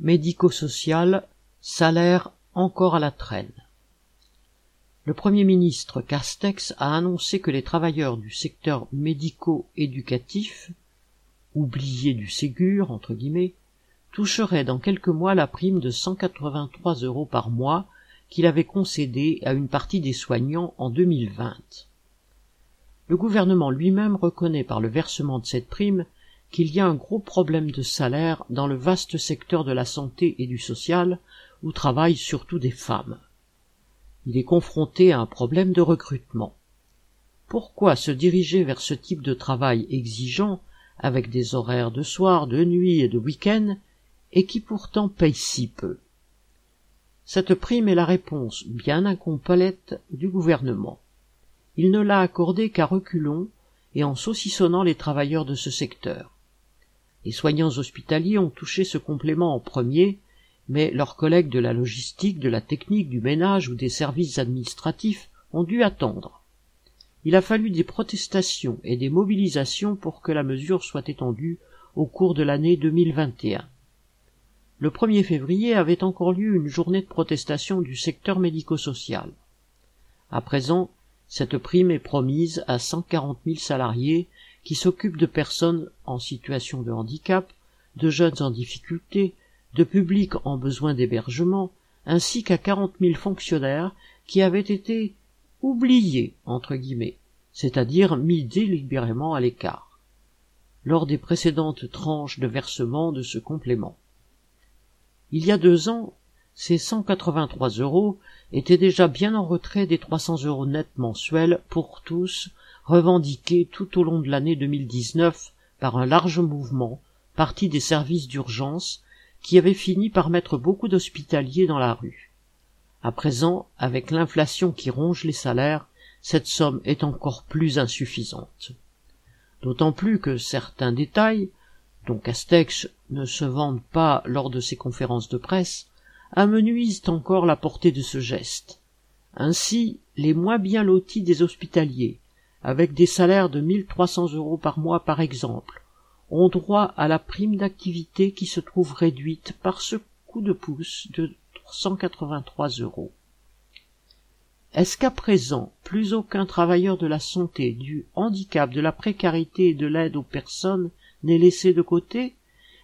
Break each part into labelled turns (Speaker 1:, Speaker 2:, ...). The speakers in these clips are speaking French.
Speaker 1: Médico-social, salaire encore à la traîne. Le Premier ministre Castex a annoncé que les travailleurs du secteur médico-éducatif, oubliés du Ségur, entre guillemets, toucheraient dans quelques mois la prime de 183 euros par mois qu'il avait concédée à une partie des soignants en 2020. Le gouvernement lui-même reconnaît par le versement de cette prime qu'il y a un gros problème de salaire dans le vaste secteur de la santé et du social où travaillent surtout des femmes. Il est confronté à un problème de recrutement. Pourquoi se diriger vers ce type de travail exigeant, avec des horaires de soir, de nuit et de week-end, et qui pourtant paye si peu? Cette prime est la réponse bien incomplète du gouvernement. Il ne l'a accordée qu'à reculons et en saucissonnant les travailleurs de ce secteur. Les soignants hospitaliers ont touché ce complément en premier, mais leurs collègues de la logistique, de la technique, du ménage ou des services administratifs ont dû attendre. Il a fallu des protestations et des mobilisations pour que la mesure soit étendue au cours de l'année 2021. Le 1er février avait encore lieu une journée de protestation du secteur médico-social. À présent, cette prime est promise à 140 000 salariés qui s'occupe de personnes en situation de handicap, de jeunes en difficulté, de publics en besoin d'hébergement, ainsi qu'à quarante mille fonctionnaires qui avaient été oubliés, entre guillemets, c'est-à-dire mis délibérément à l'écart, lors des précédentes tranches de versement de ce complément. Il y a deux ans, ces 183 euros étaient déjà bien en retrait des 300 euros nets mensuels pour tous revendiqué tout au long de l'année 2019 par un large mouvement parti des services d'urgence qui avait fini par mettre beaucoup d'hospitaliers dans la rue. À présent, avec l'inflation qui ronge les salaires, cette somme est encore plus insuffisante. D'autant plus que certains détails, dont Castex ne se vendent pas lors de ses conférences de presse, amenuisent encore la portée de ce geste. Ainsi, les moins bien lotis des hospitaliers, avec des salaires de 1300 euros par mois par exemple, ont droit à la prime d'activité qui se trouve réduite par ce coup de pouce de 183 euros. Est-ce qu'à présent, plus aucun travailleur de la santé, du handicap, de la précarité et de l'aide aux personnes n'est laissé de côté?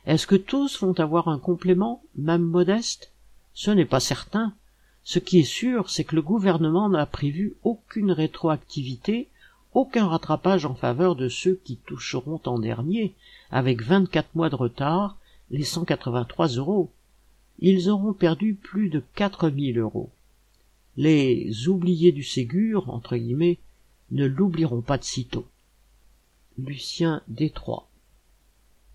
Speaker 1: Est-ce que tous vont avoir un complément, même modeste? Ce n'est pas certain. Ce qui est sûr, c'est que le gouvernement n'a prévu aucune rétroactivité aucun rattrapage en faveur de ceux qui toucheront en dernier, avec vingt-quatre mois de retard, les cent quatre-vingt-trois euros. Ils auront perdu plus de quatre mille euros. Les oubliés du Ségur, entre guillemets, ne l'oublieront pas de sitôt. Lucien Détroit